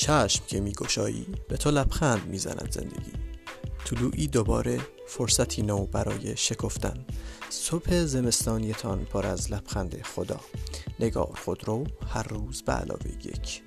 چشم که میگشایی به تو لبخند می‌زند زندگی. طلوعی دوباره فرصتی نو برای شکفتن. صبح زمستانیتان پر از لبخند خدا. نگار خود رو هر روز به علاوه یک.